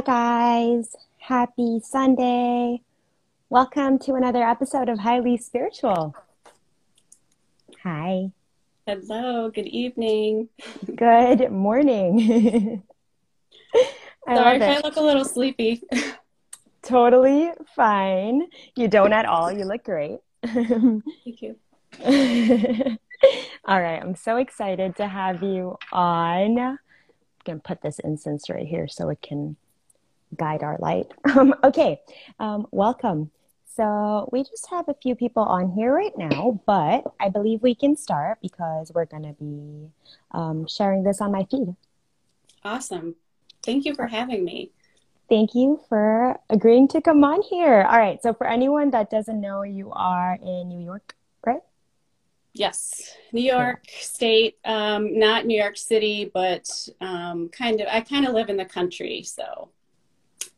Hi, guys. Happy Sunday. Welcome to another episode of Highly Spiritual. Hi. Hello, good evening. Good morning. I Sorry if it. I look a little sleepy. Totally fine. You don't at all. You look great. Thank you. all right. I'm so excited to have you on. I'm going to put this incense right here so it can guide our light. Um, okay. Um, welcome. So we just have a few people on here right now, but I believe we can start because we're going to be um, sharing this on my feed. Awesome. Thank you for having me. Thank you for agreeing to come on here. All right. So, for anyone that doesn't know, you are in New York, right? Yes, New York State, um, not New York City, but um, kind of. I kind of live in the country, so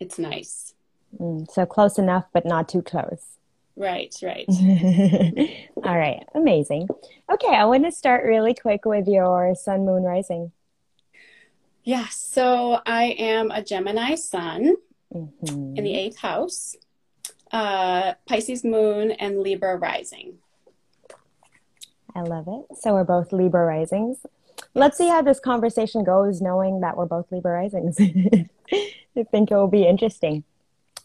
it's nice. Mm, so close enough, but not too close. Right, right. All right, amazing. Okay, I want to start really quick with your sun, moon, rising. Yes. So I am a Gemini sun mm-hmm. in the eighth house, uh, Pisces moon, and Libra rising. I love it. So we're both Libra risings. Let's see how this conversation goes, knowing that we're both Libra risings. I think it will be interesting.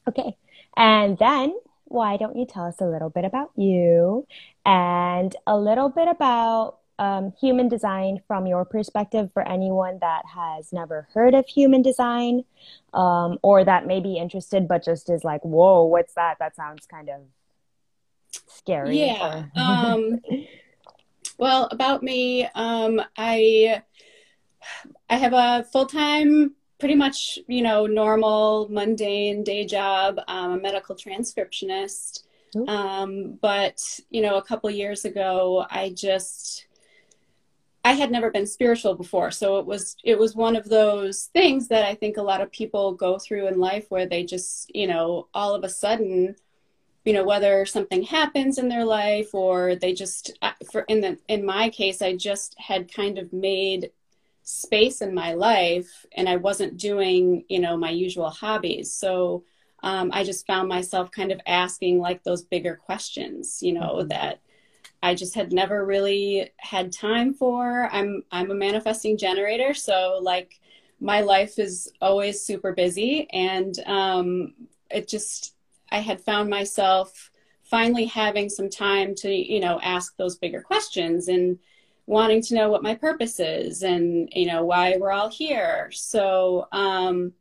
Okay. And then why don't you tell us a little bit about you and a little bit about um, human design from your perspective for anyone that has never heard of human design um, or that may be interested but just is like, whoa, what's that? That sounds kind of scary. Yeah. um, well, about me, um, I I have a full time, pretty much you know normal mundane day job. I'm a medical transcriptionist. Um, but you know, a couple years ago, I just I had never been spiritual before, so it was it was one of those things that I think a lot of people go through in life where they just, you know, all of a sudden, you know, whether something happens in their life or they just for in the in my case, I just had kind of made space in my life and I wasn't doing, you know, my usual hobbies. So um, I just found myself kind of asking like those bigger questions, you know, mm-hmm. that I just had never really had time for. I'm I'm a manifesting generator, so like my life is always super busy, and um, it just I had found myself finally having some time to you know ask those bigger questions and wanting to know what my purpose is and you know why we're all here. So um,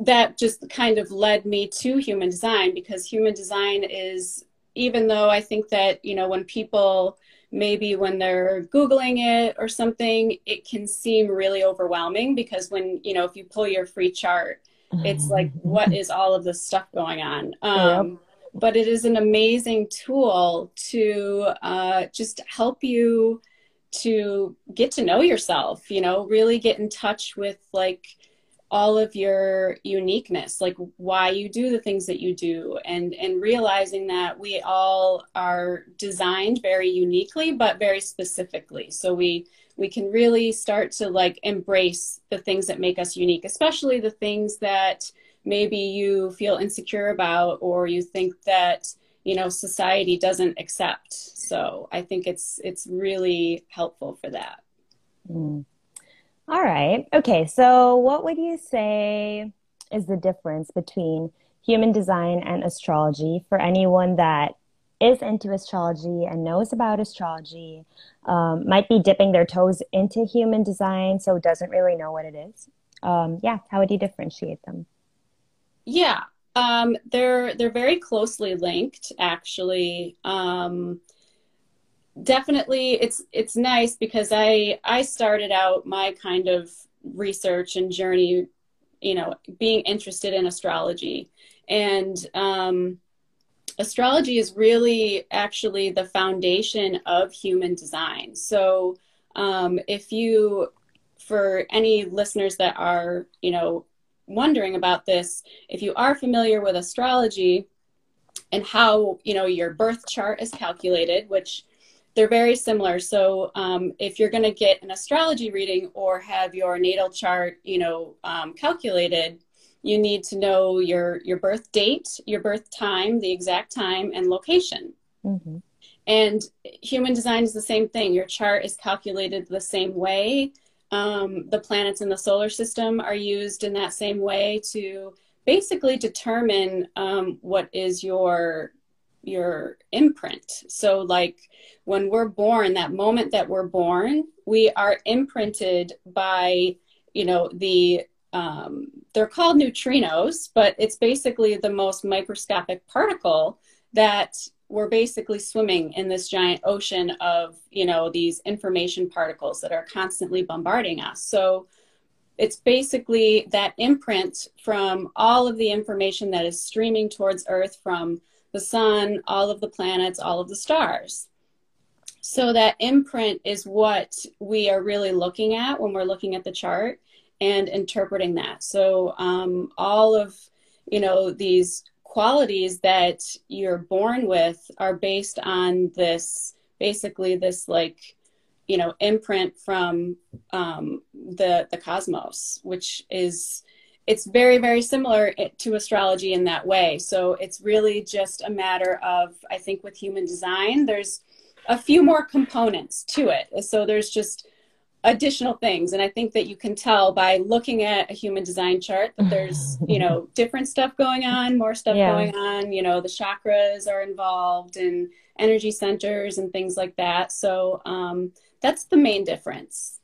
that just kind of led me to human design because human design is even though I think that, you know, when people maybe when they're Googling it or something, it can seem really overwhelming because when, you know, if you pull your free chart, it's like, what is all of this stuff going on? Um, yep. But it is an amazing tool to uh, just help you to get to know yourself, you know, really get in touch with like, all of your uniqueness like why you do the things that you do and and realizing that we all are designed very uniquely but very specifically so we we can really start to like embrace the things that make us unique especially the things that maybe you feel insecure about or you think that you know society doesn't accept so i think it's it's really helpful for that mm. All right. Okay. So, what would you say is the difference between human design and astrology for anyone that is into astrology and knows about astrology, um, might be dipping their toes into human design, so doesn't really know what it is? Um, yeah. How would you differentiate them? Yeah. Um, they're they're very closely linked, actually. Um, definitely it's it's nice because i i started out my kind of research and journey you know being interested in astrology and um, astrology is really actually the foundation of human design so um, if you for any listeners that are you know wondering about this if you are familiar with astrology and how you know your birth chart is calculated which they're very similar. So um, if you're going to get an astrology reading or have your natal chart, you know, um, calculated, you need to know your your birth date, your birth time, the exact time, and location. Mm-hmm. And human design is the same thing. Your chart is calculated the same way. Um, the planets in the solar system are used in that same way to basically determine um, what is your your imprint. So like when we're born, that moment that we're born, we are imprinted by, you know, the um, they're called neutrinos, but it's basically the most microscopic particle that we're basically swimming in this giant ocean of, you know, these information particles that are constantly bombarding us. So it's basically that imprint from all of the information that is streaming towards Earth from the sun, all of the planets, all of the stars. So that imprint is what we are really looking at when we're looking at the chart and interpreting that. So um, all of you know these qualities that you're born with are based on this basically this like you know imprint from um, the the cosmos, which is it's very very similar to astrology in that way so it's really just a matter of i think with human design there's a few more components to it so there's just additional things and i think that you can tell by looking at a human design chart that there's you know different stuff going on more stuff yeah. going on you know the chakras are involved and energy centers and things like that so um, that's the main difference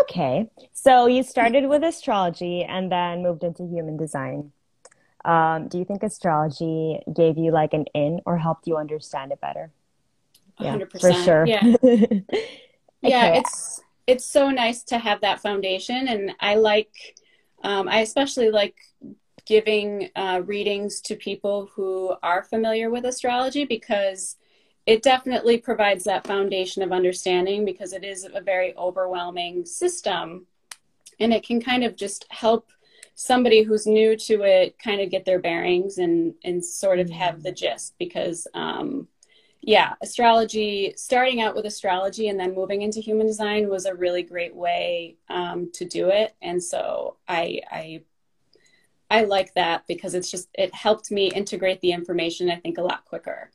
Okay. So you started with astrology and then moved into human design. Um, do you think astrology gave you like an in or helped you understand it better? Yeah, 100%. For sure. Yeah. Yeah, it's it's so nice to have that foundation and I like um, I especially like giving uh, readings to people who are familiar with astrology because it definitely provides that foundation of understanding because it is a very overwhelming system and it can kind of just help somebody who's new to it kind of get their bearings and and sort of have the gist because um, yeah astrology starting out with astrology and then moving into human design was a really great way um, to do it and so i i i like that because it's just it helped me integrate the information i think a lot quicker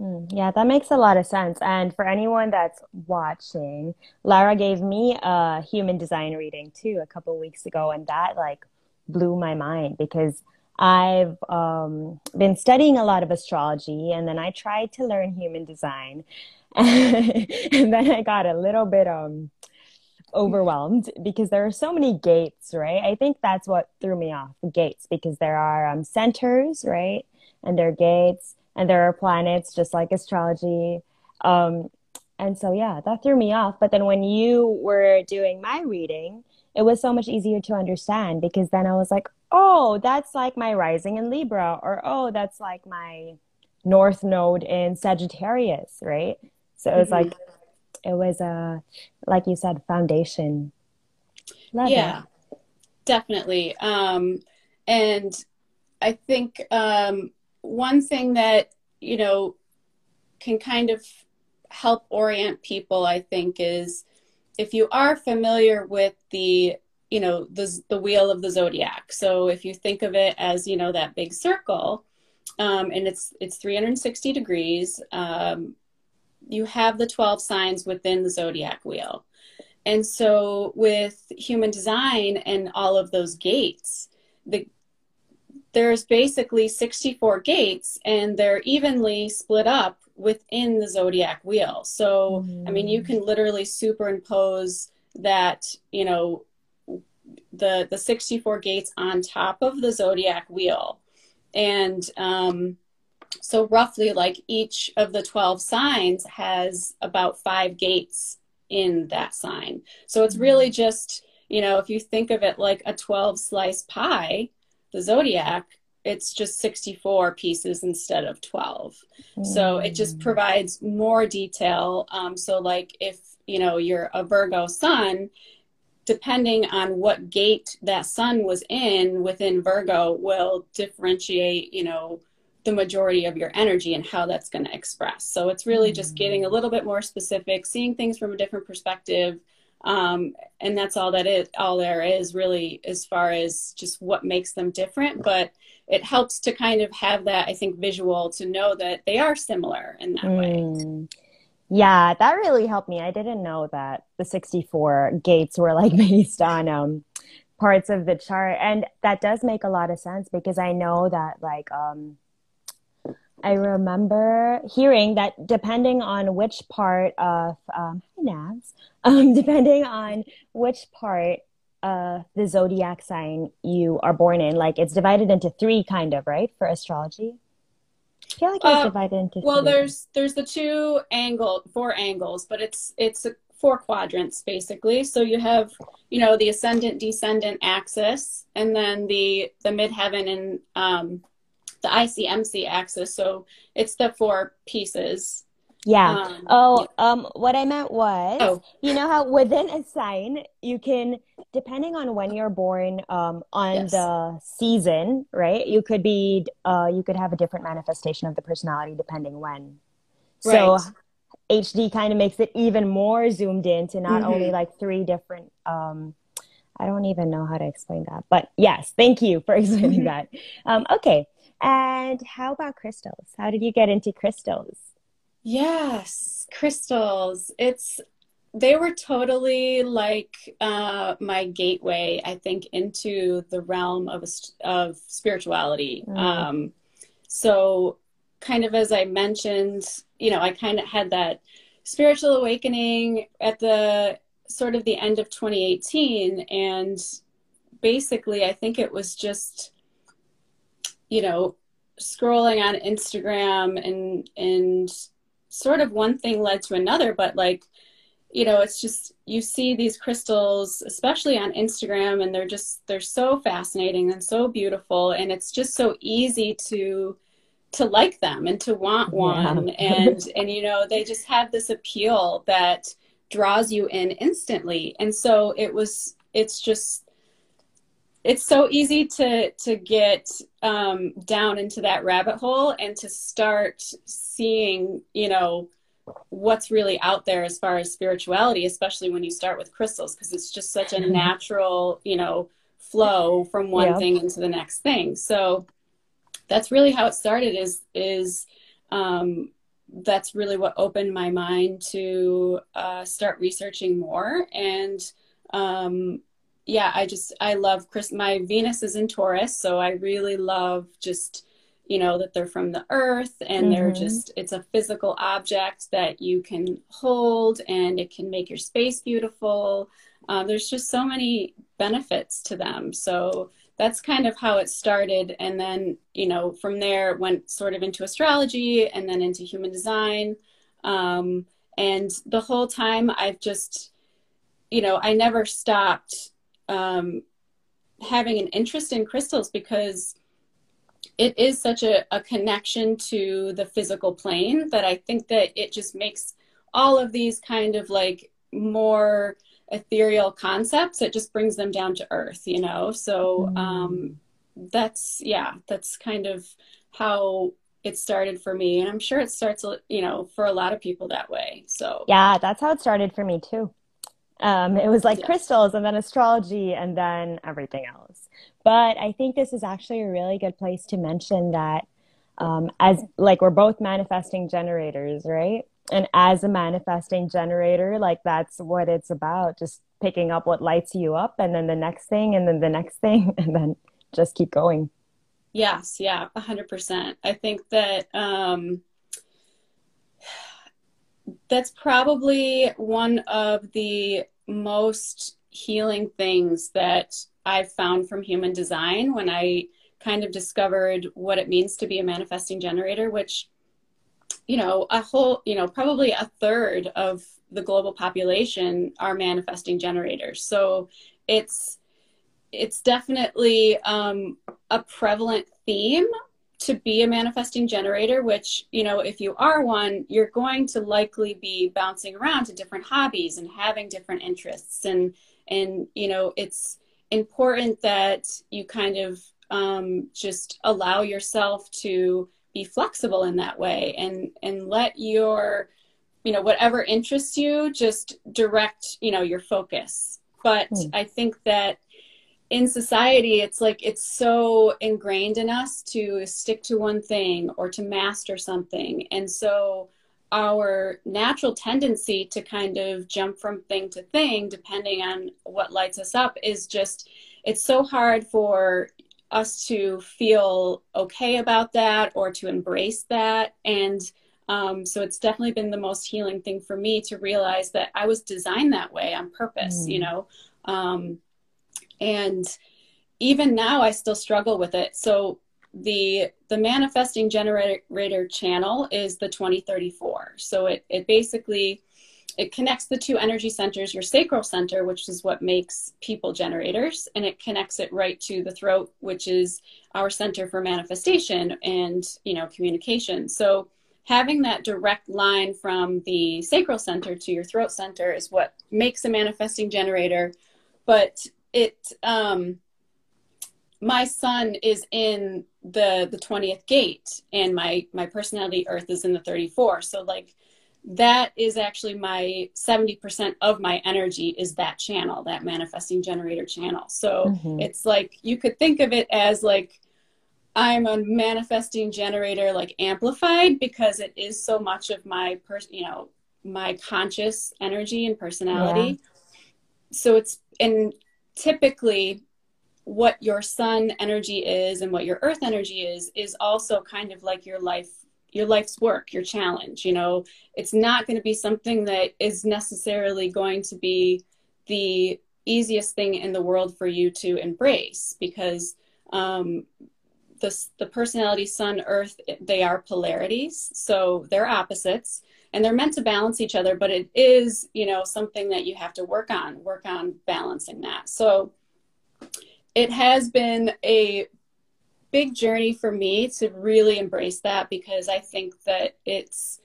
Mm, yeah, that makes a lot of sense. And for anyone that's watching, Lara gave me a human design reading too a couple weeks ago, and that like blew my mind because I've um, been studying a lot of astrology, and then I tried to learn human design, and then I got a little bit um overwhelmed because there are so many gates, right? I think that's what threw me off the gates because there are um, centers, right, and there are gates and there are planets just like astrology. Um, and so, yeah, that threw me off. But then when you were doing my reading, it was so much easier to understand because then I was like, oh, that's like my rising in Libra, or oh, that's like my North Node in Sagittarius, right? So it was mm-hmm. like, it was a, like you said, foundation. Love yeah, it. definitely. Um, and I think um, one thing that you know can kind of help orient people i think is if you are familiar with the you know the the wheel of the zodiac. So if you think of it as you know that big circle um, and it's it's 360 degrees um, you have the 12 signs within the zodiac wheel. And so with human design and all of those gates the there's basically 64 gates and they're evenly split up within the zodiac wheel. So, mm-hmm. I mean, you can literally superimpose that, you know, the the 64 gates on top of the zodiac wheel. And um, so roughly like each of the 12 signs has about 5 gates in that sign. So it's really mm-hmm. just, you know, if you think of it like a 12 slice pie, the zodiac it's just 64 pieces instead of 12 mm. so it just mm. provides more detail um, so like if you know you're a virgo sun depending on what gate that sun was in within virgo will differentiate you know the majority of your energy and how that's going to express. So it's really just getting a little bit more specific, seeing things from a different perspective. Um, and that's all that is all there is really as far as just what makes them different. But it helps to kind of have that i think visual to know that they are similar in that mm. way yeah that really helped me. I didn't know that the 64 gates were like based on um parts of the chart. And that does make a lot of sense because i know that like um I remember hearing that depending on which part of um, hi Navs, um, depending on which part of the zodiac sign you are born in, like it's divided into three, kind of right for astrology. I feel like it's uh, divided into. Well, three. there's there's the two angle, four angles, but it's it's four quadrants basically. So you have you know the ascendant descendant axis, and then the the midheaven and um, the ICMC axis. So it's the four pieces. Yeah. Um, oh, yeah. um, what I meant was, oh. you know how within a sign you can, depending on when you're born, um, on yes. the season, right? You could be, uh, you could have a different manifestation of the personality depending when. Right. So HD kind of makes it even more zoomed in to not mm-hmm. only like three different, um, I don't even know how to explain that, but yes, thank you for explaining that. Um, okay. And how about crystals? How did you get into crystals? Yes, crystals. It's they were totally like uh, my gateway, I think, into the realm of of spirituality. Mm. Um, so, kind of as I mentioned, you know, I kind of had that spiritual awakening at the sort of the end of 2018, and basically, I think it was just you know, scrolling on Instagram and and sort of one thing led to another, but like, you know, it's just you see these crystals, especially on Instagram, and they're just they're so fascinating and so beautiful, and it's just so easy to to like them and to want one, yeah. and and you know, they just have this appeal that draws you in instantly, and so it was it's just it's so easy to to get um, down into that rabbit hole and to start seeing you know what's really out there as far as spirituality especially when you start with crystals because it's just such a mm-hmm. natural you know flow from one yeah. thing into the next thing so that's really how it started is is um, that's really what opened my mind to uh, start researching more and um, yeah, I just I love Chris. My Venus is in Taurus, so I really love just you know that they're from the earth and mm-hmm. they're just it's a physical object that you can hold and it can make your space beautiful. Uh, there's just so many benefits to them. So that's kind of how it started, and then you know from there went sort of into astrology and then into human design. Um, and the whole time I've just you know I never stopped um, having an interest in crystals because it is such a, a connection to the physical plane that I think that it just makes all of these kind of like more ethereal concepts it just brings them down to earth you know? So mm. um that's yeah that's kind of how it started for me and i'm sure it starts you know for a lot of people that way so. Yeah that's how it started for me too um, it was like crystals and then astrology and then everything else. But I think this is actually a really good place to mention that um, as like we're both manifesting generators, right? And as a manifesting generator, like that's what it's about just picking up what lights you up and then the next thing and then the next thing and then just keep going. Yes, yeah, 100%. I think that um, that's probably one of the most healing things that I've found from human design when I kind of discovered what it means to be a manifesting generator, which, you know, a whole, you know, probably a third of the global population are manifesting generators. So it's, it's definitely um, a prevalent theme to be a manifesting generator, which, you know, if you are one, you're going to likely be bouncing around to different hobbies and having different interests. And, and, you know, it's important that you kind of um, just allow yourself to be flexible in that way and and let your you know whatever interests you just direct you know your focus but mm. i think that in society it's like it's so ingrained in us to stick to one thing or to master something. And so our natural tendency to kind of jump from thing to thing depending on what lights us up is just it's so hard for us to feel okay about that or to embrace that. And um, so it's definitely been the most healing thing for me to realize that i was designed that way on purpose mm. you know? Um, and even now i still struggle with it. So the the manifesting generator channel is the 2034 so it, it basically it connects the two energy centers your sacral center which is what makes people generators and it connects it right to the throat which is our center for manifestation and you know communication. So having that direct line from the sacral center to your throat center is what makes a manifesting generator. But it um my sun is in the the 20th gate and my my personality earth is in the 34 so like that is actually my 70% of my energy is that channel that manifesting generator channel so mm-hmm. it's like you could think of it as like i'm a manifesting generator like amplified because it is so much of my person you know my conscious energy and personality yeah. so it's and typically what your sun energy is and what your earth energy is is also kind of like your life your life's work your challenge you know? It's not going to be something that is necessarily going to be the easiest thing in the world for you to embrace because um, the, the personality sun earth they are polarities so they're opposites and they're meant to balance each other but it is you know something that you have to work on work on balancing that so it has been a big journey for me to really embrace that because I think that it's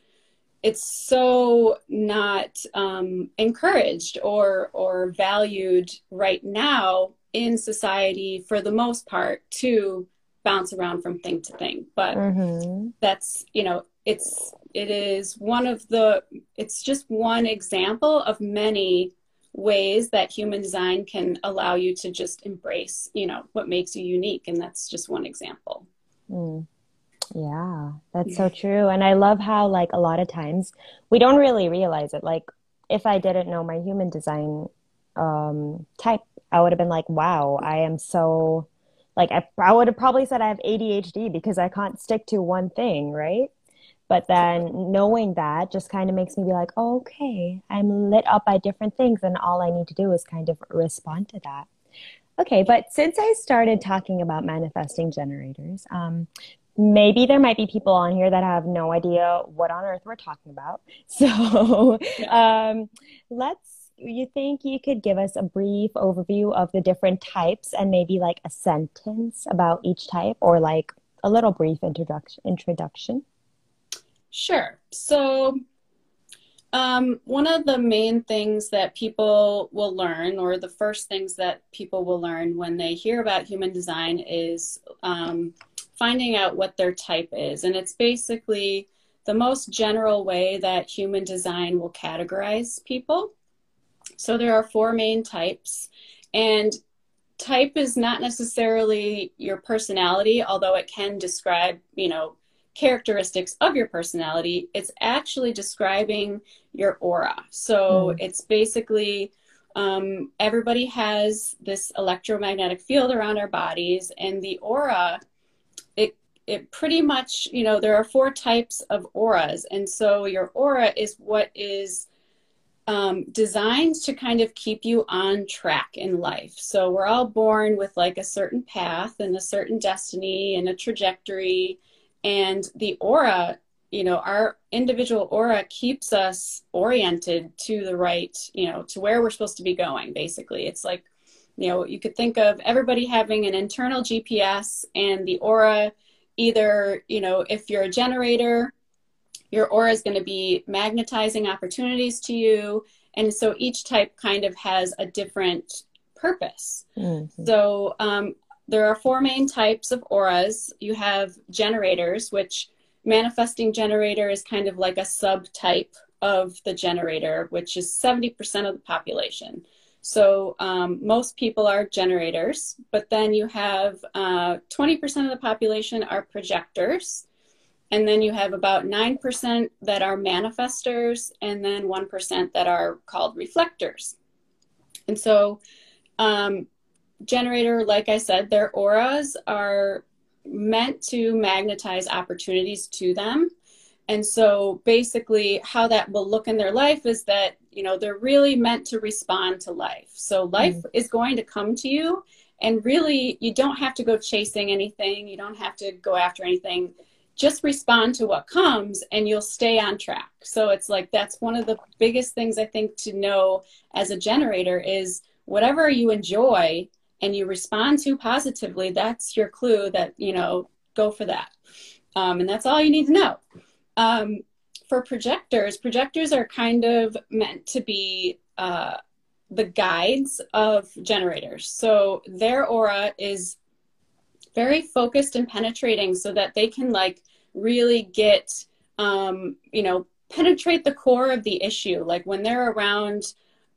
it's so not um, encouraged or or valued right now in society for the most part to bounce around from thing to thing but mm-hmm. that's you know it's it is one of the it's just one example of many ways that human design can allow you to just embrace you know what makes you unique and that's just one example. Mm. yeah that's so true and i love how like a lot of times we don't really realize it like if i didn't know my human design um, type i would have been like wow i am so like I, I would have probably said i have adhd because i can't stick to one thing right but then knowing that just kind of makes me be like, oh, okay, I'm lit up by different things, and all I need to do is kind of respond to that. Okay, but since I started talking about manifesting generators, um, maybe there might be people on here that have no idea what on earth we're talking about. So um, let's. You think you could give us a brief overview of the different types and maybe like a sentence about each type, or like a little brief introduction? Introduction. Sure. So, um, one of the main things that people will learn, or the first things that people will learn when they hear about human design, is um, finding out what their type is. And it's basically the most general way that human design will categorize people. So, there are four main types. And type is not necessarily your personality, although it can describe, you know, characteristics of your personality, it's actually describing your aura. So mm. it's basically um, everybody has this electromagnetic field around our bodies, and the aura, it it pretty much, you know, there are four types of auras, and so your aura is what is um, designed to kind of keep you on track in life. So we're all born with like a certain path and a certain destiny and a trajectory and the aura you know our individual aura keeps us oriented to the right you know to where we're supposed to be going basically. It's like you know you could think of everybody having an internal gps and the aura either you know if you're a generator your aura is going to be magnetizing opportunities to you. And so each type kind of has a different purpose. Mm-hmm. so um, there are four main types of auras. You have generators, which manifesting generator is kind of like a subtype of the generator, which is 70% of the population. So um, most people are generators, but then you have uh, 20% of the population are projectors. And then you have about 9% that are manifestors, and then 1% that are called reflectors. And so, um, generator, like I said, their auras are meant to magnetize opportunities to them. And so basically how that will look in their life is that, you know, they're really meant to respond to life. So life mm. is going to come to you and really you don't have to go chasing anything. You don't have to go after anything. Just respond to what comes and you'll stay on track. So it's like that's one of the biggest things I think to know as a generator is whatever you enjoy and you respond to positively, that's your clue that, you know, go for that. Um, and that's all you need to know. Um, for projectors, projectors are kind of meant to be uh, the guides of generators. So their aura is very focused and penetrating so that they can like really get, um, you know, penetrate the core of the issue. Like when they're around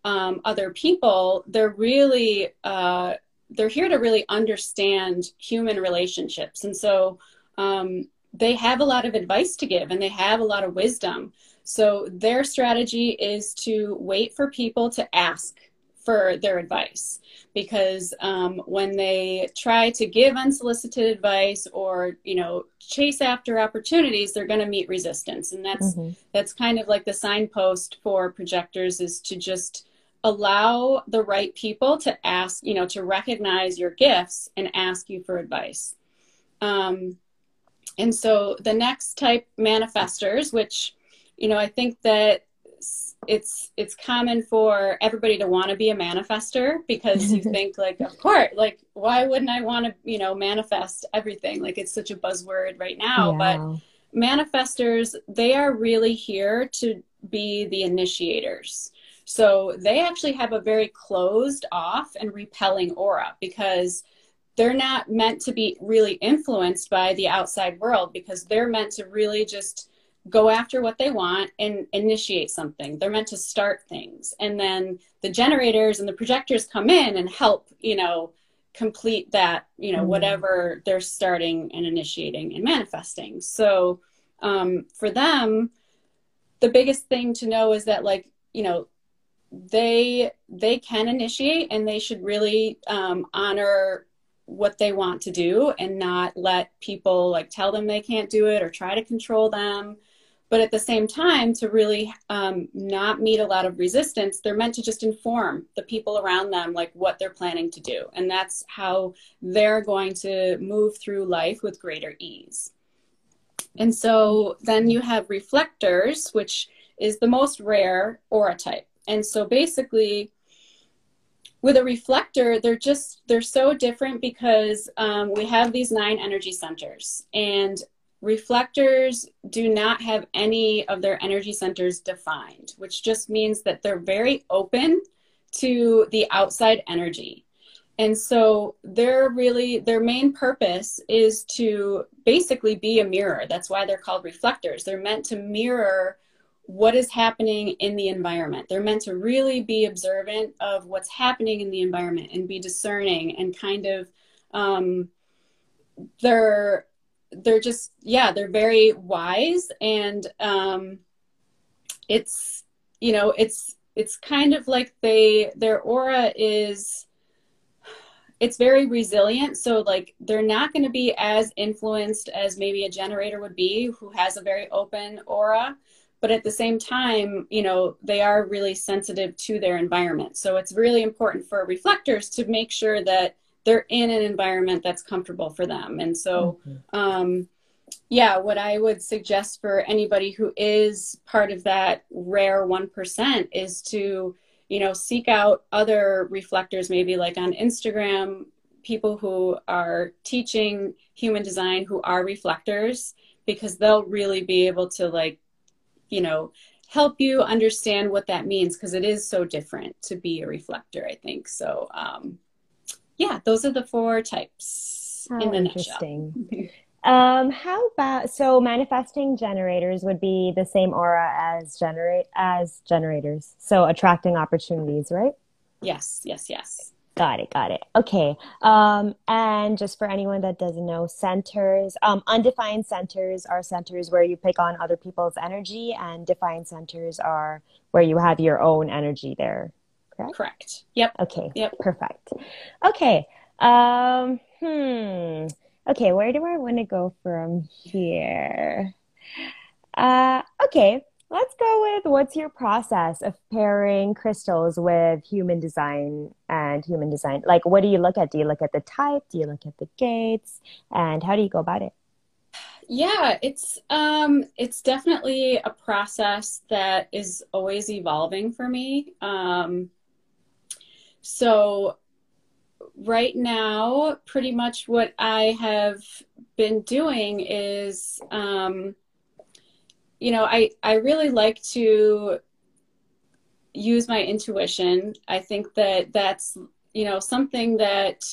um, other people, they're really, uh, they're here to really understand human relationships. And so, um, they have a lot of advice to give and they have a lot of wisdom. So their strategy is to wait for people to ask for their advice because um, when they try to give unsolicited advice or you know chase after opportunities they're going to meet resistance and that's mm-hmm. that's kind of like the signpost for projectors is to just allow the right people to ask you know to recognize your gifts and ask you for advice. Um, and so the next type manifestors, which, you know, I think that it's it's common for everybody to want to be a manifester because you think like of course like why wouldn't i want to you know manifest everything? Like it's such a buzzword right now yeah. but manifestors they are really here to be the initiators so they actually have a very closed off and repelling aura because they're not meant to be really influenced by the outside world because they're meant to really just go after what they want and initiate something. They're meant to start things. And then the generators and the projectors come in and help, you know, complete that, you know, mm-hmm. whatever they're starting and initiating and manifesting. So um, for them, the biggest thing to know is that, like, you know, they they can initiate and they should really um, honor what they want to do and not let people like tell them they can't do it or try to control them. But at the same time to really um, not meet a lot of resistance they're meant to just inform the people around them like what they're planning to do. And that's how they're going to move through life with greater ease. And so then you have reflectors which is the most rare aura type and so basically with a reflector they're just they're so different because um, we have these nine energy centers. And reflectors do not have any of their energy centers defined which just means that they're very open to the outside energy. And so they're really their main purpose is to basically be a mirror. That's why they're called reflectors. They're meant to mirror what is happening in the environment. They're meant to really be observant of what's happening in the environment and be discerning and kind of um, they're they're just yeah they're very wise and um, it's you know it's it's kind of like they their aura is it's very resilient so like they're not going to be as influenced as maybe a generator would be who has a very open aura but at the same time you know they are really sensitive to their environment. So it's really important for reflectors to make sure that they're in an environment that's comfortable for them. And so um, yeah what i would suggest for anybody who is part of that rare 1% is to you know seek out other reflectors maybe like on instagram people who are teaching human design who are reflectors because they'll really be able to like you know, help you understand what that means because it is so different to be a reflector, I think. So, um, yeah, those are the four types How in a interesting. Um, how about so manifesting generators would be the same aura as generate as generators. So attracting opportunities, right? Yes, yes, yes. Got it, got it. Okay. Um, and just for anyone that doesn't know, centers, um, undefined centers are centers where you pick on other people's energy, and defined centers are where you have your own energy there. Correct? Correct. Yep. Okay. Yep. Perfect. Okay. Um, hmm. Okay, where do I want to go from here? Uh, okay. Let's go with what's your process of pairing crystals with human design and human design? Like, what do you look at? Do you look at the type? Do you look at the gates? And how do you go about it? Yeah, it's um, it's definitely a process that is always evolving for me. Um, so right now, pretty much what I have been doing is um, you know, I, I really like to use my intuition. I think that that's, you know, something that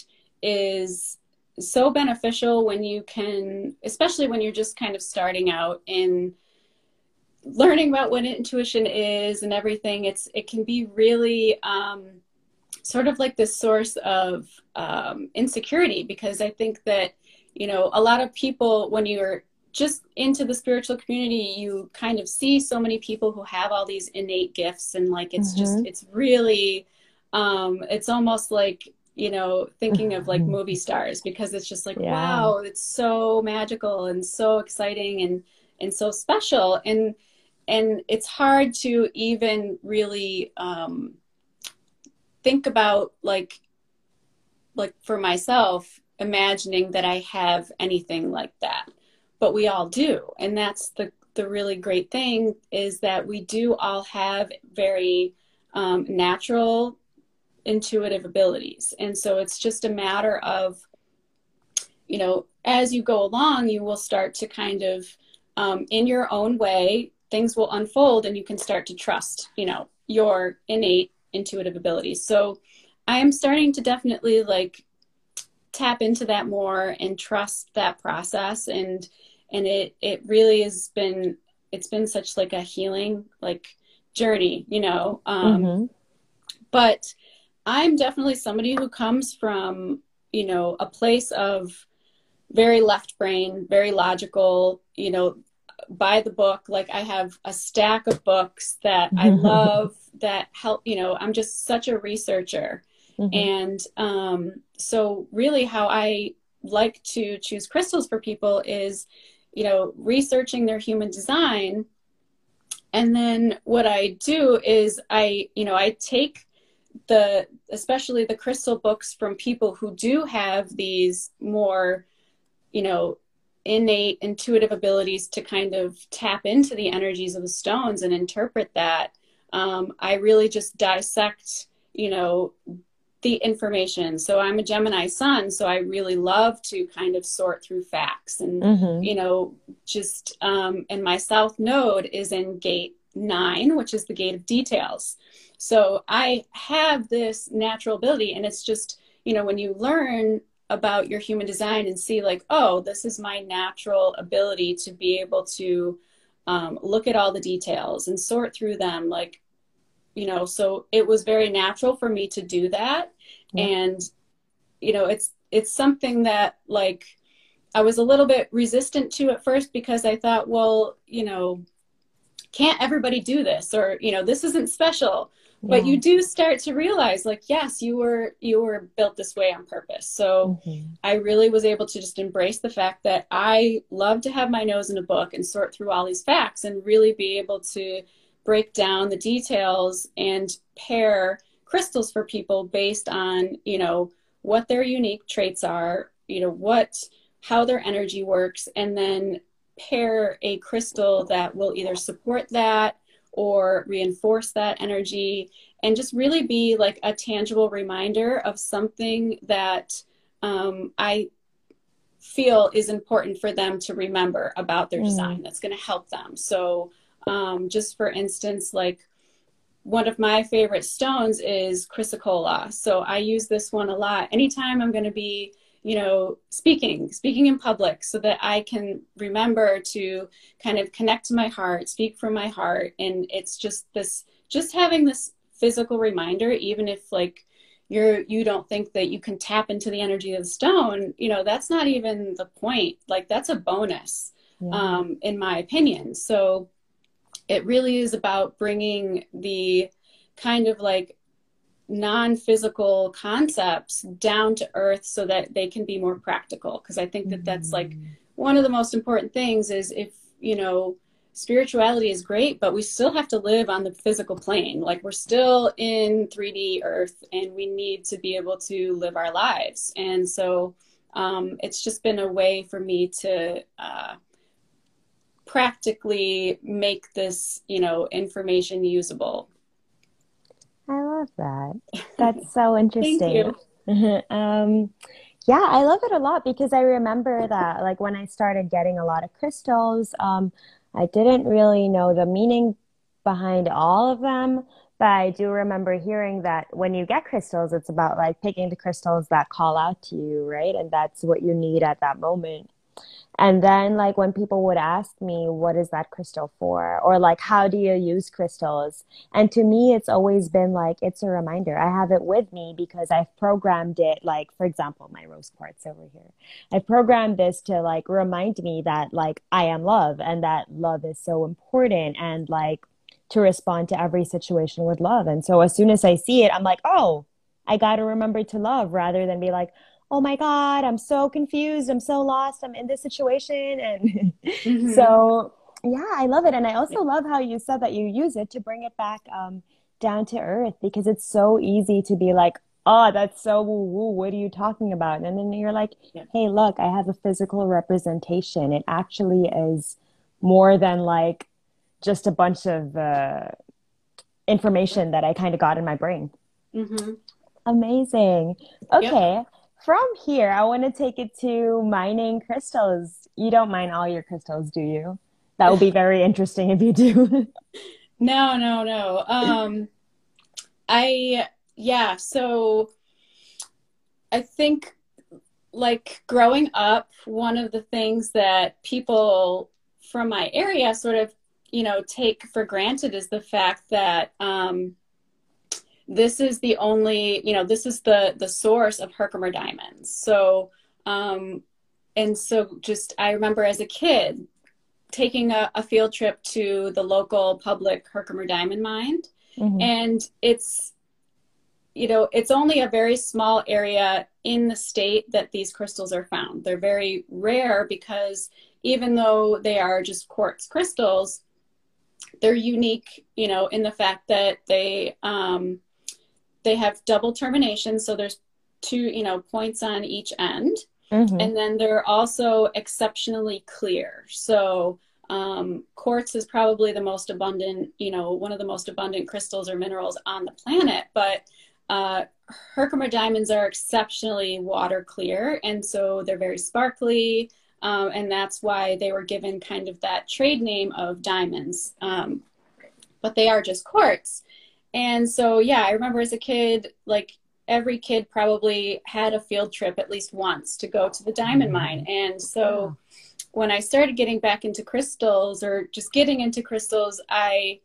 is so beneficial when you can, especially when you're just kind of starting out in learning about what intuition is and everything. It's, it can be really, um, sort of like the source of um, insecurity because I think that, you know, a lot of people, when you're just into the spiritual community you kind of see so many people who have all these innate gifts and like it's mm-hmm. just it's really um it's almost like you know thinking of like mm-hmm. movie stars because it's just like yeah. wow it's so magical and so exciting and and so special and and it's hard to even really um think about like like for myself imagining that i have anything like that but we all do. And that's the the really great thing is that we do all have very um, natural intuitive abilities. And so it's just a matter of you know as you go along you will start to kind of um, in your own way things will unfold and you can start to trust you know your innate intuitive abilities. So i am starting to definitely like tap into that more and trust that process and and it it really has been it's been such like a healing like journey you know um mm-hmm. but i'm definitely somebody who comes from you know a place of very left brain very logical you know by the book like i have a stack of books that i love that help you know i'm just such a researcher mm-hmm. and um so really how i like to choose crystals for people is you know, researching their human design. And then what I do is I, you know, I take the, especially the crystal books from people who do have these more, you know, innate intuitive abilities to kind of tap into the energies of the stones and interpret that. Um, I really just dissect, you know, the information. So I'm a Gemini sun, so I really love to kind of sort through facts and mm-hmm. you know just um, and my south node is in gate nine, which is the gate of details. So I have this natural ability, and it's just you know when you learn about your human design and see like oh this is my natural ability to be able to um, look at all the details and sort through them like you know so it was very natural for me to do that yeah. and you know it's it's something that like i was a little bit resistant to at first because i thought well you know can't everybody do this or you know this isn't special yeah. but you do start to realize like yes you were you were built this way on purpose so mm-hmm. i really was able to just embrace the fact that i love to have my nose in a book and sort through all these facts and really be able to break down the details and pair crystals for people based on you know what their unique traits are you know what how their energy works and then pair a crystal that will either support that or reinforce that energy and just really be like a tangible reminder of something that um, i feel is important for them to remember about their mm. design that's going to help them so um, just for instance, like one of my favorite stones is chrysocolla. So I use this one a lot. Anytime I'm going to be, you know, speaking, speaking in public so that I can remember to kind of connect to my heart, speak from my heart. And it's just this, just having this physical reminder, even if like you're, you don't think that you can tap into the energy of the stone, you know, that's not even the point. Like that's a bonus, yeah. um, in my opinion. So it really is about bringing the kind of like non-physical concepts down to earth so that they can be more practical. Because i think that that's like mm. one of the most important things is if you know spirituality is great but we still have to live on the physical plane. Like we're still in 3d earth and we need to be able to live our lives. And so um, it's just been a way for me to uh, practically make this you know information usable I love that. That's so interesting. um, yeah, I love it a lot because I remember that, like, when I started getting a lot of crystals, um, I didn't really know the meaning behind all of them. But I do remember hearing that when you get crystals, it's about like picking the crystals that call out to you, right? And that's what you need at that moment. And then, like, when people would ask me, what is that crystal for? Or, like, how do you use crystals? And to me, it's always been like, it's a reminder. I have it with me because I've programmed it, like, for example, my rose quartz over here. I've programmed this to, like, remind me that, like, I am love and that love is so important and, like, to respond to every situation with love. And so as soon as I see it, I'm like, oh, I got to remember to love rather than be like, oh my god i'm so confused i'm so lost i'm in this situation and mm-hmm. so yeah i love it and i also love how you said that you use it to bring it back um, down to earth because it's so easy to be like oh that's so woo woo what are you talking about? And then you're like yeah. hey look i have a physical representation. It actually is more than like just a bunch of uh, information that i kind of got in my brain. Mm-hmm. amazing. Okay. yep from here, I want to take it to mining crystals. You don't mine all your crystals, do you? That would be very interesting if you do. no, no, no. Um, I, yeah, so I think like growing up, one of the things that people from my area sort of, you know, take for granted is the fact that, um, this is the only you know this is the the source of herkimer diamonds. So um and so just i remember as a kid taking a, a field trip to the local public herkimer diamond mine. Mm-hmm. and it's you know it's only a very small area in the state that these crystals are found. They're very rare because even though they are just quartz crystals they're unique you know in the fact that they um, they have double termination, so there's two, you know, points on each end. Mm-hmm. And then they're also exceptionally clear. So um, quartz is probably the most abundant, you know, one of the most abundant crystals or minerals on the planet. But uh, Herkimer diamonds are exceptionally water clear, and so they're very sparkly. Um, and that's why they were given kind of that trade name of diamonds. Um, but they are just quartz. And so, yeah, I remember as a kid, like every kid probably had a field trip at least once to go to the diamond mm-hmm. mine. And so when I started getting back into crystals or just getting into crystals, I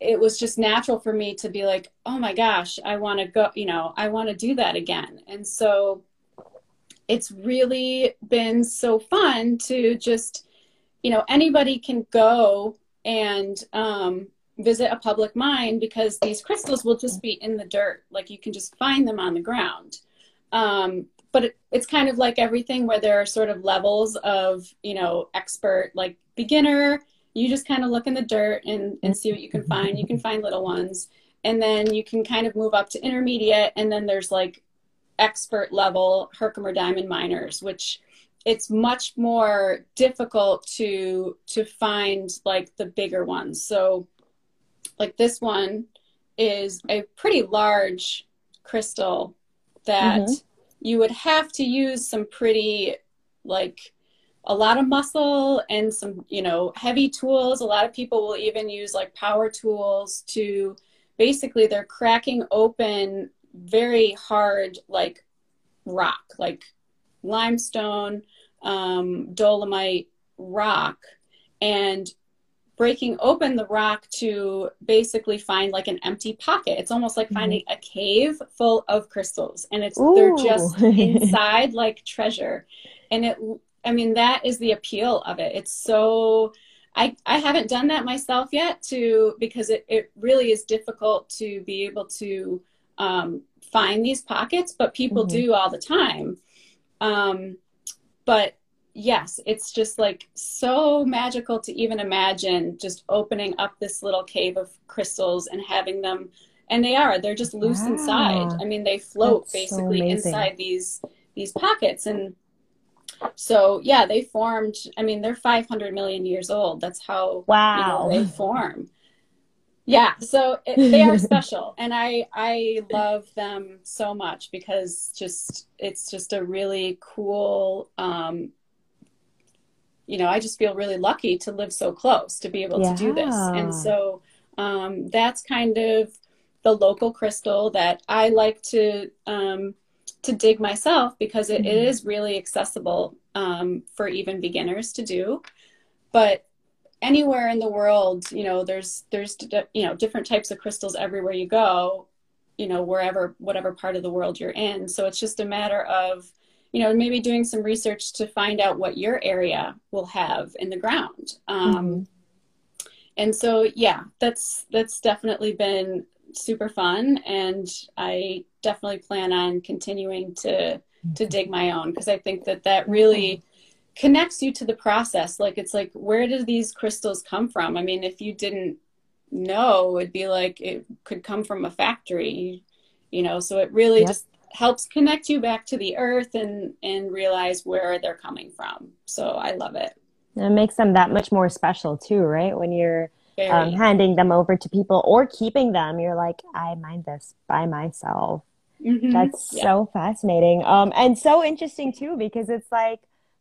it was just natural for me to be like, "Oh my gosh, I want to go, you know, I want to do that again." And so it's really been so fun to just you know, anybody can go and um visit a public mine because these crystals will just be in the dirt. Like you can just find them on the ground. Um, but it, it's kind of like everything where there are sort of levels of, you know, expert, like beginner. You just kind of look in the dirt and, and see what you can find. You can find little ones. And then you can kind of move up to intermediate. And then there's like expert level Herkimer diamond miners, which it's much more difficult to to find like the bigger ones. So like this one is a pretty large crystal that mm-hmm. you would have to use some pretty like a lot of muscle and some you know heavy tools a lot of people will even use like power tools to basically they're cracking open very hard like rock like limestone, um, dolomite rock, and breaking open the rock to basically find like an empty pocket. It's almost like finding mm-hmm. a cave full of crystals, and it's Ooh. they're just inside like treasure. And it, I mean, that is the appeal of it. It's so. I, I haven't done that myself yet to because it, it really is difficult to be able to um, find these pockets, but people mm-hmm. do all the time. Um, but yes, it's just like so magical to even imagine just opening up this little cave of crystals and having them and they are they're just loose wow. inside i mean they float That's basically so inside these these pockets and so yeah they formed i mean they're 500 million years old. That's how wow you know, they form. Yeah so it, they are special and i i love them so much because just it's just a really cool um you know, I just feel really lucky to live so close to be able yeah. to do this. And so um, that's kind of the local crystal that I like to um, to dig myself because it, mm-hmm. it is really accessible um, for even beginners to do. But anywhere in the world, you know, there's there's you know different types of crystals everywhere you go, you know, wherever whatever part of the world you're in. So it's just a matter of you know, maybe doing some research to find out what your area will have in the ground. Um, mm-hmm. And so, yeah, that's that's definitely been super fun, and I definitely plan on continuing to to dig my own because I think that that really connects you to the process. Like it's like, where did these crystals come from? I mean, if you didn't know, it'd be like it could come from a factory, you know. So it really yep. just helps connect you back to the earth and and realize where they're coming from. So i love it. And it makes them that much more special too right? When you're um, handing them over to people or keeping them you're like i mined this by myself. Mm-hmm. that's yeah. so fascinating. Um, and so interesting too because it's like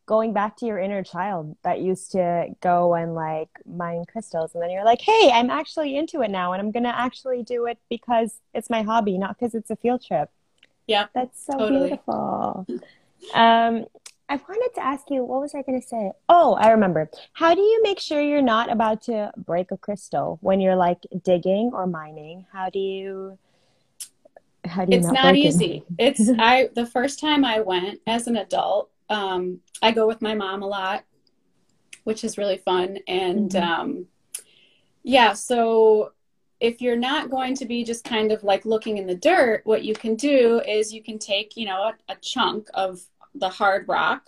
going back to your inner child that used to go and like mine crystals and then you're like hey i'm actually into it now and i'm gonna actually do it because it's my hobby not because it's a field trip yeah. That's so totally. beautiful. Um, I wanted to ask you, what was I going to say? Oh, I remember. How do you make sure you're not about to break a crystal when you're like digging or mining? How do you? How do you? It's not, not easy. It? It's I. The first time I went as an adult, um, I go with my mom a lot, which is really fun, and mm-hmm. um, yeah. So if you're not going to be just kind of like looking in the dirt, what you can do is you can take, you know, a, a, chunk of the hard rock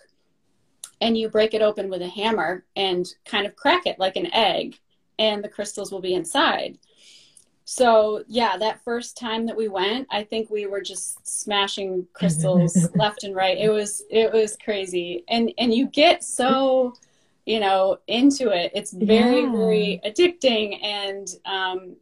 and you break it open with a hammer and kind of crack it like an egg and the crystals will be inside. So, yeah, that first time that we went, I think we were just smashing crystals left and right. It was it was crazy. And and you get so you know into it it's very yeah. very addicting and um,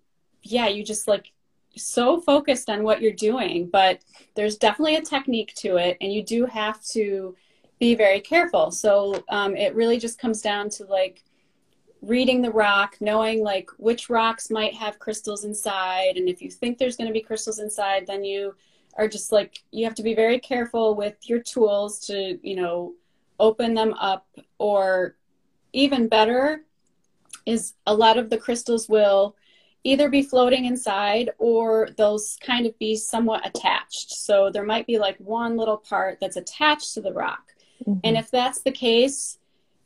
yeah, you just like so focused on what you're doing, but there's definitely a technique to it, and you do have to be very careful. So um, it really just comes down to like reading the rock, knowing like which rocks might have crystals inside, and if you think there's going to be crystals inside, then you are just like you have to be very careful with your tools to you know open them up, or even better is a lot of the crystals will either be floating inside or those kind of be somewhat attached. So there might be like one little part that's attached to the rock. Mm-hmm. And if that's the case,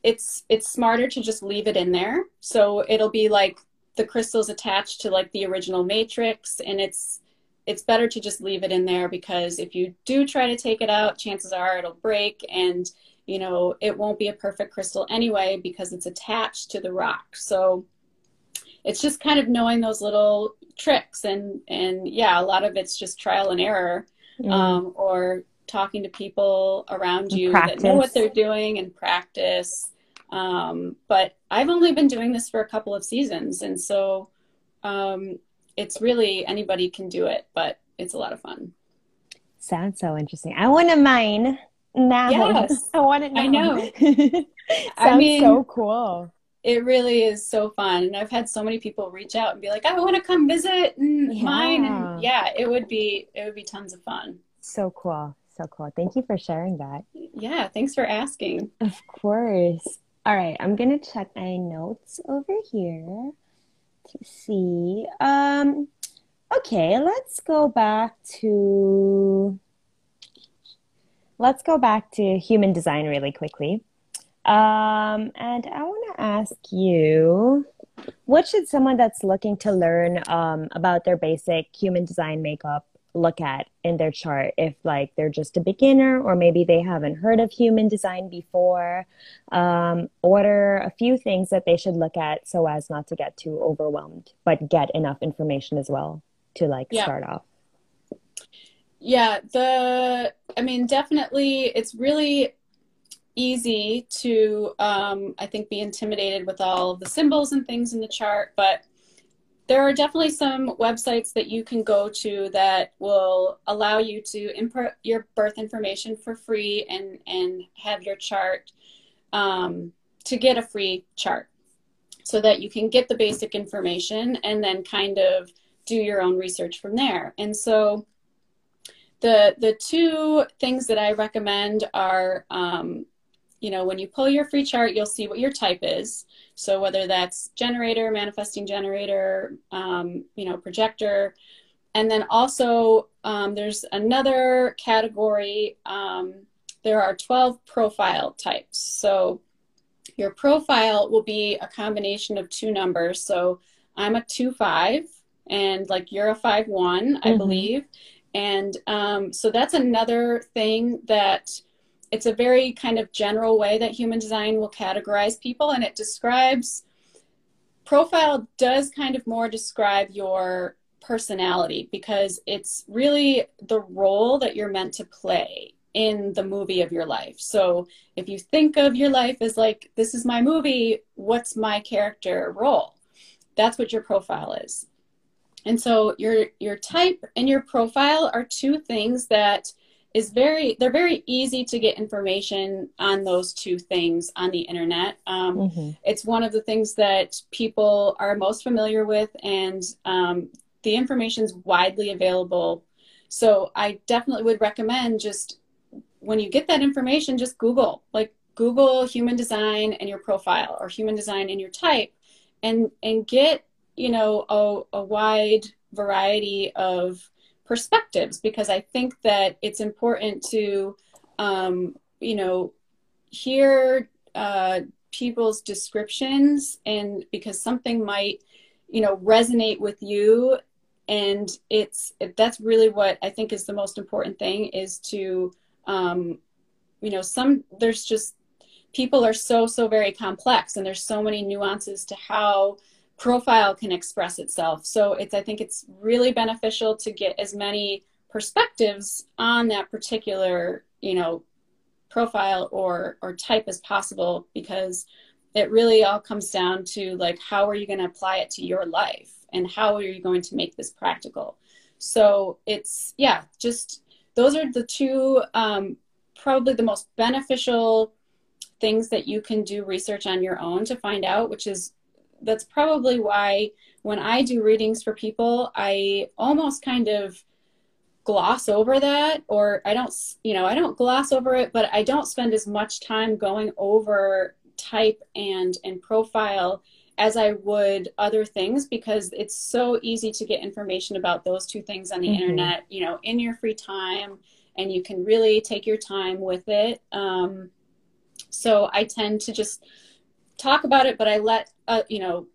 it's it's smarter to just leave it in there. So it'll be like the crystals attached to like the original matrix and it's it's better to just leave it in there because if you do try to take it out, chances are it'll break and you know, it won't be a perfect crystal anyway because it's attached to the rock. So it's just kind of knowing those little tricks and and yeah a lot of it's just trial and error mm. um, or talking to people around you that know what they're doing and practice. Um, but i've only been doing this for a couple of seasons and so um, it's really anybody can do it but it's a lot of fun. Sounds so interesting. I want to mine now. Yes. i want it. know. i know sounds I mean, so cool it really is so fun and i've had so many people reach out and be like i want to come visit and yeah. mine and yeah it would be it would be tons of fun so cool So cool. Thank you for sharing that. Yeah, thanks for asking. Of course. All right, I'm gonna check my notes over here to see. Um, okay, let's go back to let's go back to human design really quickly. Um, and I want to ask you, what should someone that's looking to learn um, about their basic human design makeup look at in their chart if like they're just a beginner or maybe they haven't heard of human design before um, what are a few things that they should look at so as not to get too overwhelmed but get enough information as well to like yeah. start off yeah the i mean definitely it's really easy to um, i think be intimidated with all of the symbols and things in the chart but there are definitely some websites that you can go to that will allow you to input your birth information for free and and have your chart um, to get a free chart so that you can get the basic information and then kind of do your own research from there. And so the the two things that i recommend are um, you know, when you pull your free chart, you'll see what your type is. So whether that's generator, manifesting generator, um, you know, projector, and then also um, there's another category. Um, there are 12 profile types. So your profile will be a combination of two numbers. So I'm a two five, and like you're a five one, I mm-hmm. believe. And um, so that's another thing that it's a very kind of general way that human design will categorize people and it describes profile does kind of more describe your personality because it's really the role that you're meant to play in the movie of your life. So if you think of your life as like, this is my movie, what's my character role? That's what your profile is. And so your your type and your profile are two things that is very they're very easy to get information on those two things on the internet um, mm-hmm. it's one of the things that people are most familiar with and um, the information is widely available so i definitely would recommend just when you get that information just google like google human design and your profile or human design and your type and and get you know a, a wide variety of perspectives because I think that it's important to, um, you know, hear uh, people's descriptions and because something might, you know, resonate with you. And it's that's really what I think is the most important thing is to, um, you know, some there's just people are so so very complex and there's so many nuances to how profile can express itself. So it's I think it's really beneficial to get as many perspectives on that particular, you know, profile or or type as possible because it really all comes down to like how are you going to apply it to your life and how are you going to make this practical. So it's yeah, just those are the two um, probably the most beneficial things that you can do research on your own to find out, which is that's probably why when I do readings for people, I almost kind of gloss over that or I don't you know, I don't gloss over it, but I don't spend as much time going over type and and profile as I would other things because it's so easy to get information about those two things on the mm-hmm. internet, you know, in your free time and you can really take your time with it. Um, so I tend to just talk about it, but I let uh, you know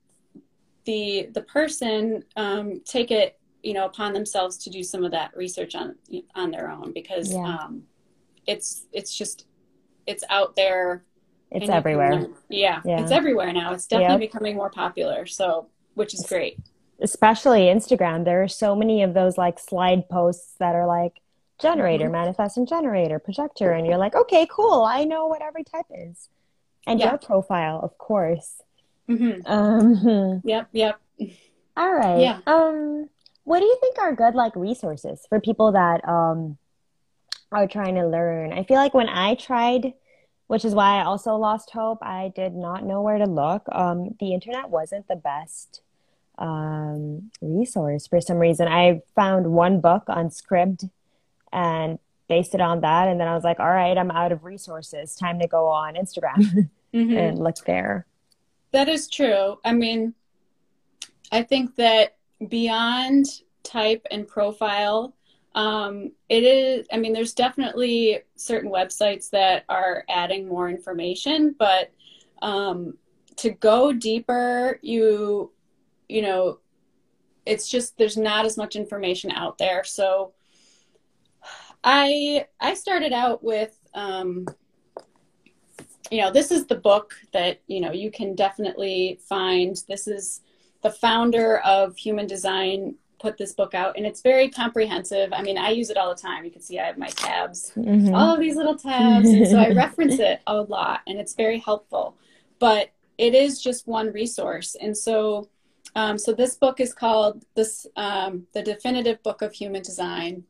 the the person um, take it you know upon themselves to do some of that research on on their own because yeah. um, it's it's just it's out there. It's everywhere. yeah, yeah, it's everywhere now. It's definitely yep. becoming more popular. So, which is great. Especially Instagram. There are so many of those like slide posts that are like generator, mm-hmm. manifesting generator, projector, and you're like, okay, cool. I know what every type is and your profile, of course. Mm-hmm. Um, yep, yep. All right. Yeah. Um, what do you think are good like resources for people that um are trying to learn? I feel like when I tried, which is why I also lost hope, I did not know where to look. Um, the internet wasn't the best um resource for some reason. I found one book on Scribd and based it on that. And then I was like, all right, I'm out of resources. Time to go on Instagram mm-hmm. and look there. That is true. I mean, I think that beyond type and profile, um, it is, I mean, there's definitely certain websites that are adding more information, but um, to go deeper, you, you know, it's just there's not as much information out there. So I I started out with um, you know this is the book that you know you can definitely find. This is the founder of Human Design put this book out and it's very comprehensive. I mean, I use it all the time. You can see I have my tabs, mm-hmm. all of these little tabs. and so I reference it a lot and it's very helpful. But it is just one resource. And so um, so this book is called this um, the definitive book of human design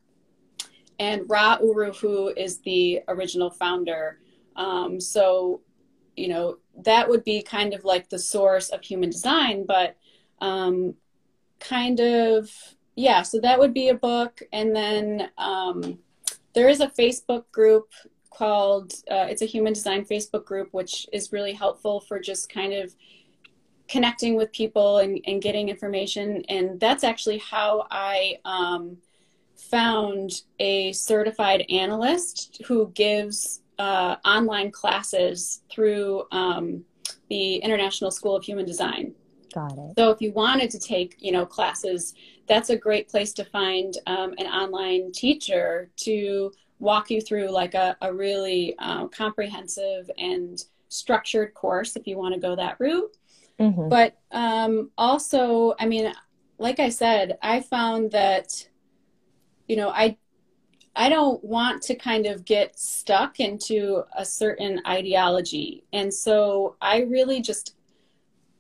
and ra uru is the original founder um, so you know that would be kind of like the source of human design but um, kind of yeah so that would be a book and then um, there is a facebook group called uh, it's a human design facebook group which is really helpful for just kind of connecting with people and, and getting information. And that's actually how I um, found a certified analyst who gives uh, online classes through um, the International School of Human Design. Got it. So if you wanted to take, you know, classes, that's a great place to find um, an online teacher to walk you through like a, a really uh, comprehensive and structured course if you want to go that route. Mm-hmm. But um, also, I mean, like I said, I found that, you know, I I don't want to kind of get stuck into a certain ideology. And so I really just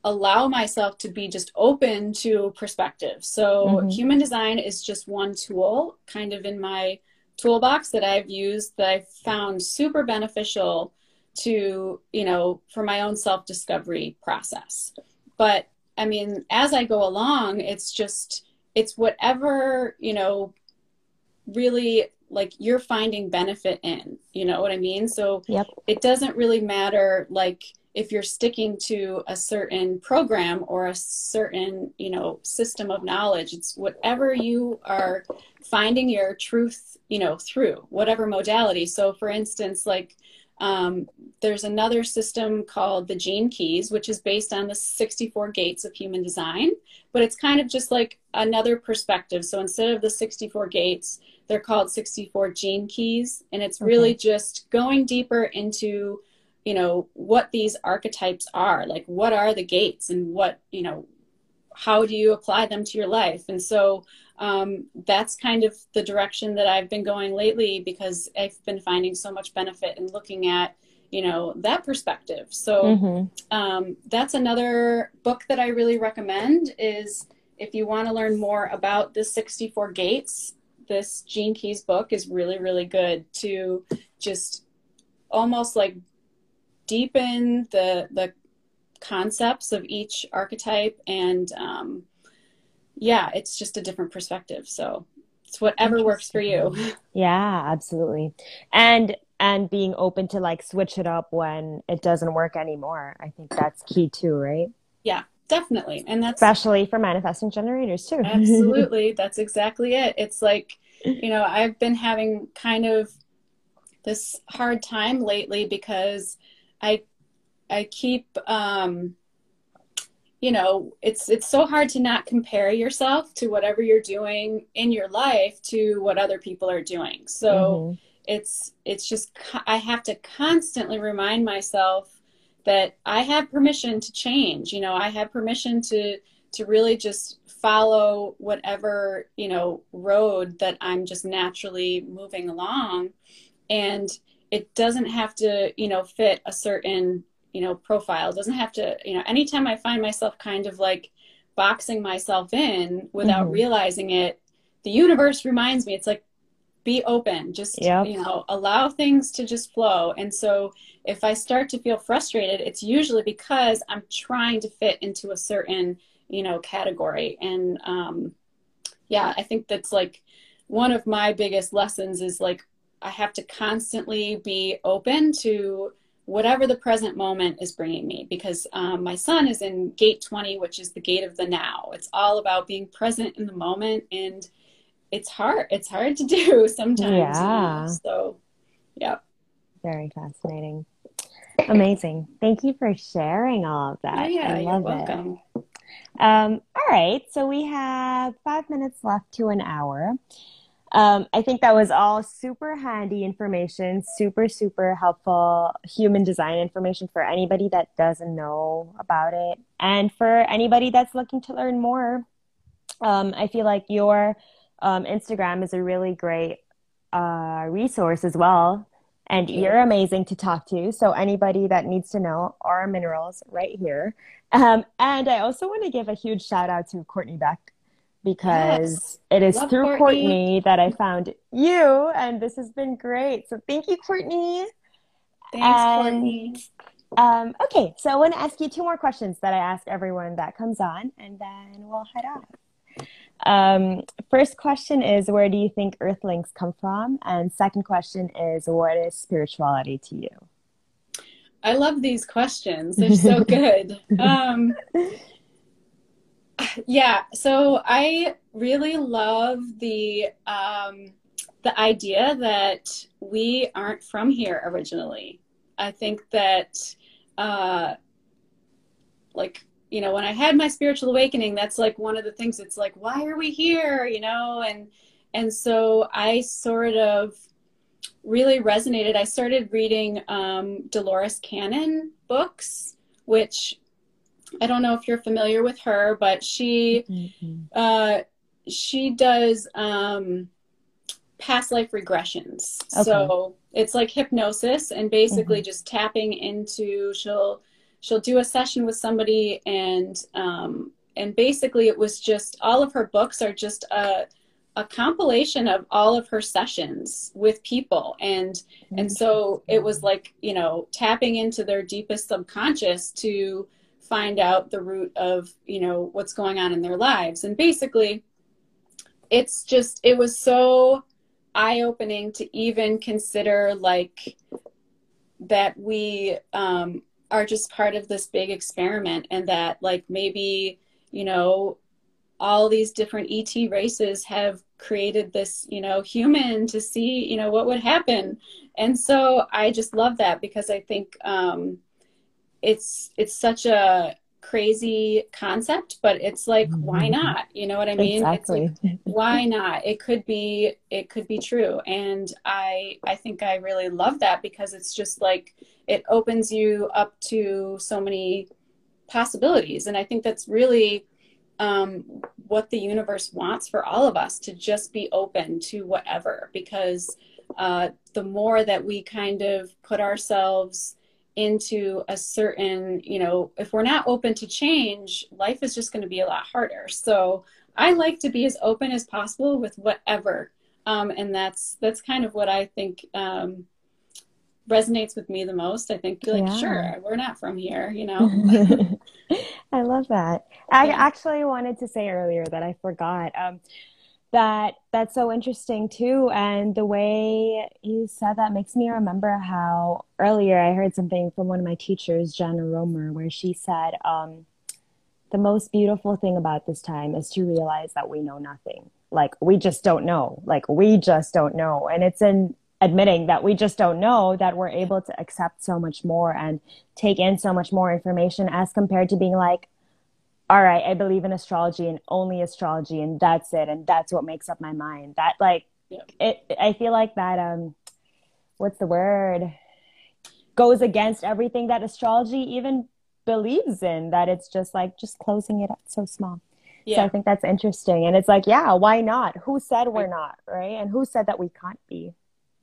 allow myself to be just open to perspective. So mm-hmm. human design is just one tool kind of in my toolbox that I've used that I've found super beneficial to you know for my own self discovery process but i mean as i go along it's just it's whatever you know really like you're finding benefit in you know what i mean so yep. it doesn't really matter like if you're sticking to a certain program or a certain you know system of knowledge it's whatever you are finding your truth you know through whatever modality so for instance like um, there's another system called the Gene Keys, which is based on the 64 gates of human design, but it's kind of just like another perspective. So instead of the 64 gates, they're called 64 Gene Keys, and it's really okay. just going deeper into, you know, what these archetypes are. Like, what are the gates, and what, you know, how do you apply them to your life? And so um, that's kind of the direction that I've been going lately because I've been finding so much benefit in looking at, you know, that perspective. So mm-hmm. um, that's another book that I really recommend is if you want to learn more about the 64 gates, this Gene Keys book is really, really good to just almost like deepen the, the concepts of each archetype and, um, yeah, it's just a different perspective. So it's whatever works for you. Yeah, absolutely. And and being open to like switch it up when it doesn't work anymore. I think that's key too, right? Yeah, definitely. And that's especially for manifesting generators too. absolutely. That's exactly it. It's like, you know, I've been having kind of this hard time lately because I I keep um you know it's it's so hard to not compare yourself to whatever you're doing in your life to what other people are doing so mm-hmm. it's it's just i have to constantly remind myself that i have permission to change you know i have permission to to really just follow whatever you know road that i'm just naturally moving along. And it doesn't have to you know fit a certain you know profile. It doesn't have to you know anytime i find myself kind of like boxing myself in without mm-hmm. realizing it the universe reminds me. It's like be open just yep. you know allow things to just flow. And so if i start to feel frustrated it's usually because i'm trying to fit into a certain you know category. And um yeah i think that's like one of my biggest lessons is like I have to constantly be open to whatever the present moment is bringing me because um, my sun is in gate 20 which is the gate of the now. It's all about being present in the moment and it's hard it's hard to do sometimes yeah. You know? so yeah very fascinating amazing thank you for sharing all of that yeah, I love you're welcome. it um, all right so we have five minutes left to an hour um, I think that was all super handy information, super, super helpful human design information for anybody that doesn't know about it. And for anybody that's looking to learn more, um, I feel like your um, Instagram is a really great uh, resource as well. And you're amazing to talk to. So, anybody that needs to know our minerals right here. Um, and I also want to give a huge shout out to Courtney Beck because yes. it is Love through Courtney. Courtney. that I found you, and this has been great. So thank you, Courtney. Thanks, and, Courtney. Um, okay, so I want to ask you two more questions that I ask everyone that comes on, and then we'll head off. Um, first question is Where do you think earthlings come from? And second question is What is spirituality to you? I love these questions. They're so good. Um, yeah so i really love the um, the idea that we aren't from here originally i think that uh, like you know when i had my spiritual awakening that's like one of the things it's like why are we here you know and and so i sort of really resonated i started reading um, dolores cannon books which I don't know if you're familiar with her, but she mm-hmm. uh, she does um, past life regressions. Okay. So it's like hypnosis and basically mm-hmm. just tapping into. She'll she'll do a session with somebody and um, and basically it was just all of her books are just a a compilation of all of her sessions with people. And and so it was like you know tapping into their deepest subconscious to find out the root of you know what's going on in their lives. And basically it's just it was so eye opening to even consider like that we um, are just part of this big experiment and that like maybe you know all these different et races have created this you know human to see you know what would happen. And so i just love that because i think um, it's it's such a crazy concept but it's like why mm-hmm. not? You know what i mean? Exactly. Like, why not? It could be it could be true. And i i think i really love that because it's just like it opens you up to so many possibilities and i think that's really um, what the universe wants for all of us to just be open to whatever because uh, the more that we kind of put ourselves into a certain, you know, if we're not open to change, life is just going to be a lot harder. So I like to be as open as possible with whatever. Um, and that's that's kind of what I think um, resonates with me the most. I think like, yeah. sure, we're not from here, you know. I love that. I yeah. actually wanted to say earlier that I forgot. Um, that that's so interesting too and the way you said that makes me remember how earlier i heard something from one of my teachers jenna romer where she said um, the most beautiful thing about this time is to realize that we know nothing like we just don't know like we just don't know and it's in admitting that we just don't know that we're able to accept so much more and take in so much more information as compared to being like all right, I believe in astrology and only astrology and that's it and that's what makes up my mind. That like yeah. it I feel like that um what's the word goes against everything that astrology even believes in that it's just like just closing it up so small. Yeah. So I think that's interesting and it's like yeah, why not? Who said we're not, right? And who said that we can't be?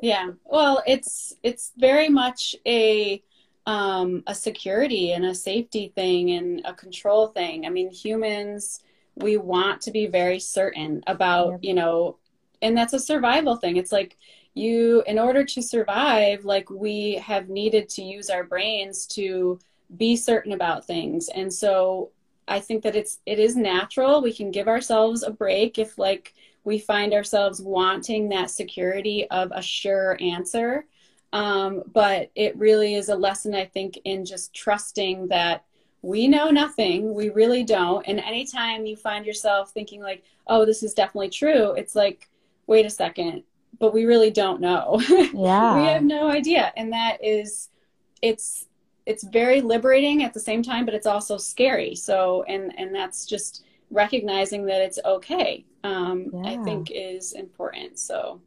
Yeah. Well, it's it's very much a um, a security and a safety thing and a control thing. I mean, humans, we want to be very certain about, you know, and that's a survival thing. It's like you, in order to survive, like we have needed to use our brains to be certain about things. And so I think that it's, it is natural. We can give ourselves a break if like we find ourselves wanting that security of a sure answer. Um, but it really is a lesson, I think, in just trusting that we know nothing. We really don't. And anytime you find yourself thinking, like, oh, this is definitely true, it's like, wait a second, but we really don't know. Yeah. we have no idea. And that is, it's, it's very liberating at the same time, but it's also scary. So, and, and that's just recognizing that it's okay, um, yeah. I think is important. So,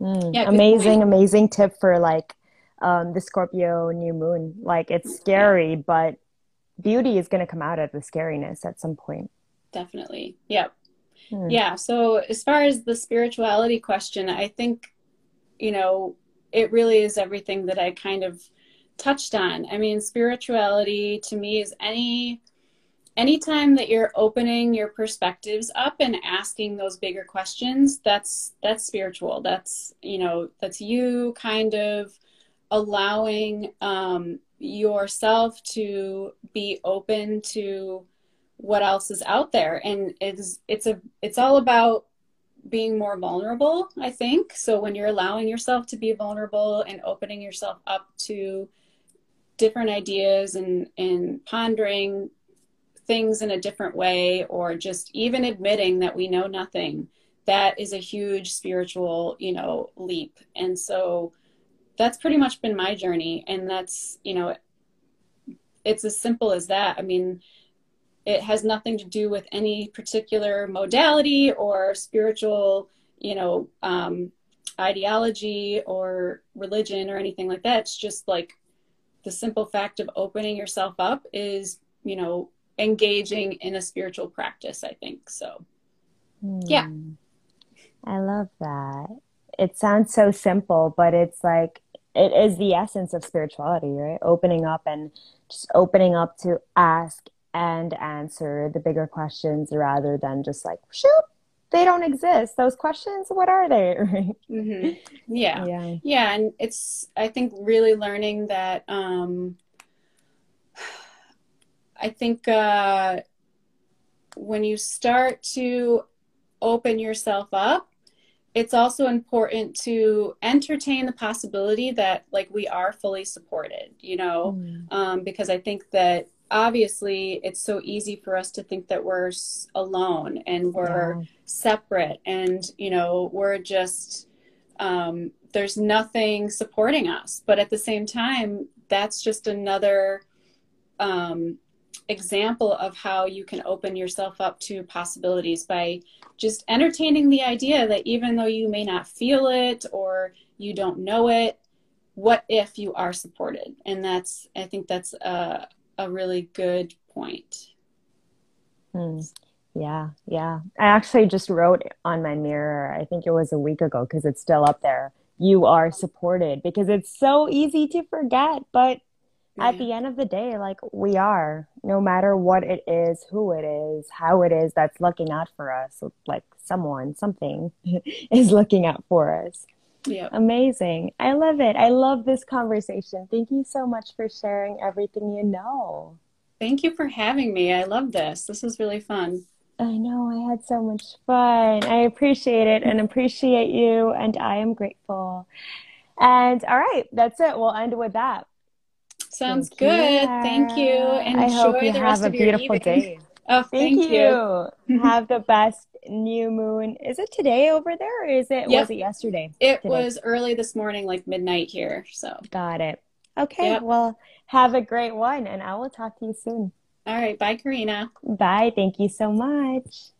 mm, yeah, amazing, amazing tip for like, um, the Scorpio new moon. Like it's scary, yeah. but beauty is going to come out of the scariness at some point. Definitely. Yep. Hmm. Yeah. So, as far as the spirituality question, I think, you know, it really is everything that I kind of touched on. I mean, spirituality to me is any anytime that you're opening your perspectives up and asking those bigger questions that's that's spiritual. That's you know that's you kind of allowing um, yourself to be open to what else is out there. And it's it's a it's all about being more vulnerable i think. So when you're allowing yourself to be vulnerable and opening yourself up to different ideas and and pondering things in a different way or just even admitting that we know nothing that is a huge spiritual you know leap. And so that's pretty much been my journey. And that's you know it's as simple as that. I mean it has nothing to do with any particular modality or spiritual you know um, ideology or religion or anything like that. It's just like the simple fact of opening yourself up is you know engaging in a spiritual practice i think so mm. yeah i love that it sounds so simple but it's like it is the essence of spirituality, right? Opening up and just opening up to ask and answer the bigger questions rather than just like, shoot, they don't exist. Those questions, what are they? mm-hmm. Yeah. Yeah. Yeah. And it's, I think, really learning that, um, I think, uh, when you start to open yourself up it's also important to entertain the possibility that like we are fully supported you know mm. um, because i think that obviously it's so easy for us to think that we're alone and we're yeah. separate and you know we're just um, there's nothing supporting us but at the same time that's just another um, example of how you can open yourself up to possibilities by just entertaining the idea that even though you may not feel it or you don't know it, what if you are supported? And that's, I think that's a, a really good point. Hmm. Yeah, yeah. I actually just wrote on my mirror, I think it was a week ago because it's still up there. You are supported because it's so easy to forget, but at the end of the day, like we are, no matter what it is, who it is, how it is that's looking out for us, like someone, something is looking out for us. Yeah. Amazing. I love it. I love this conversation. Thank you so much for sharing everything you know. Thank you for having me. I love this. This is really fun. I know. I had so much fun. I appreciate it and appreciate you, and I am grateful. And all right, that's it. We'll end with that. Sounds thank good. You. Thank you. And I hope you have a beautiful day. Oh, thank, thank you. you. have the best new moon. Is it today over there or is it yep. was it yesterday? It today? was early this morning, like midnight here. So got it. Okay. Yep. Well, have a great one and I will talk to you soon. All right. Bye, Karina. Bye. Thank you so much.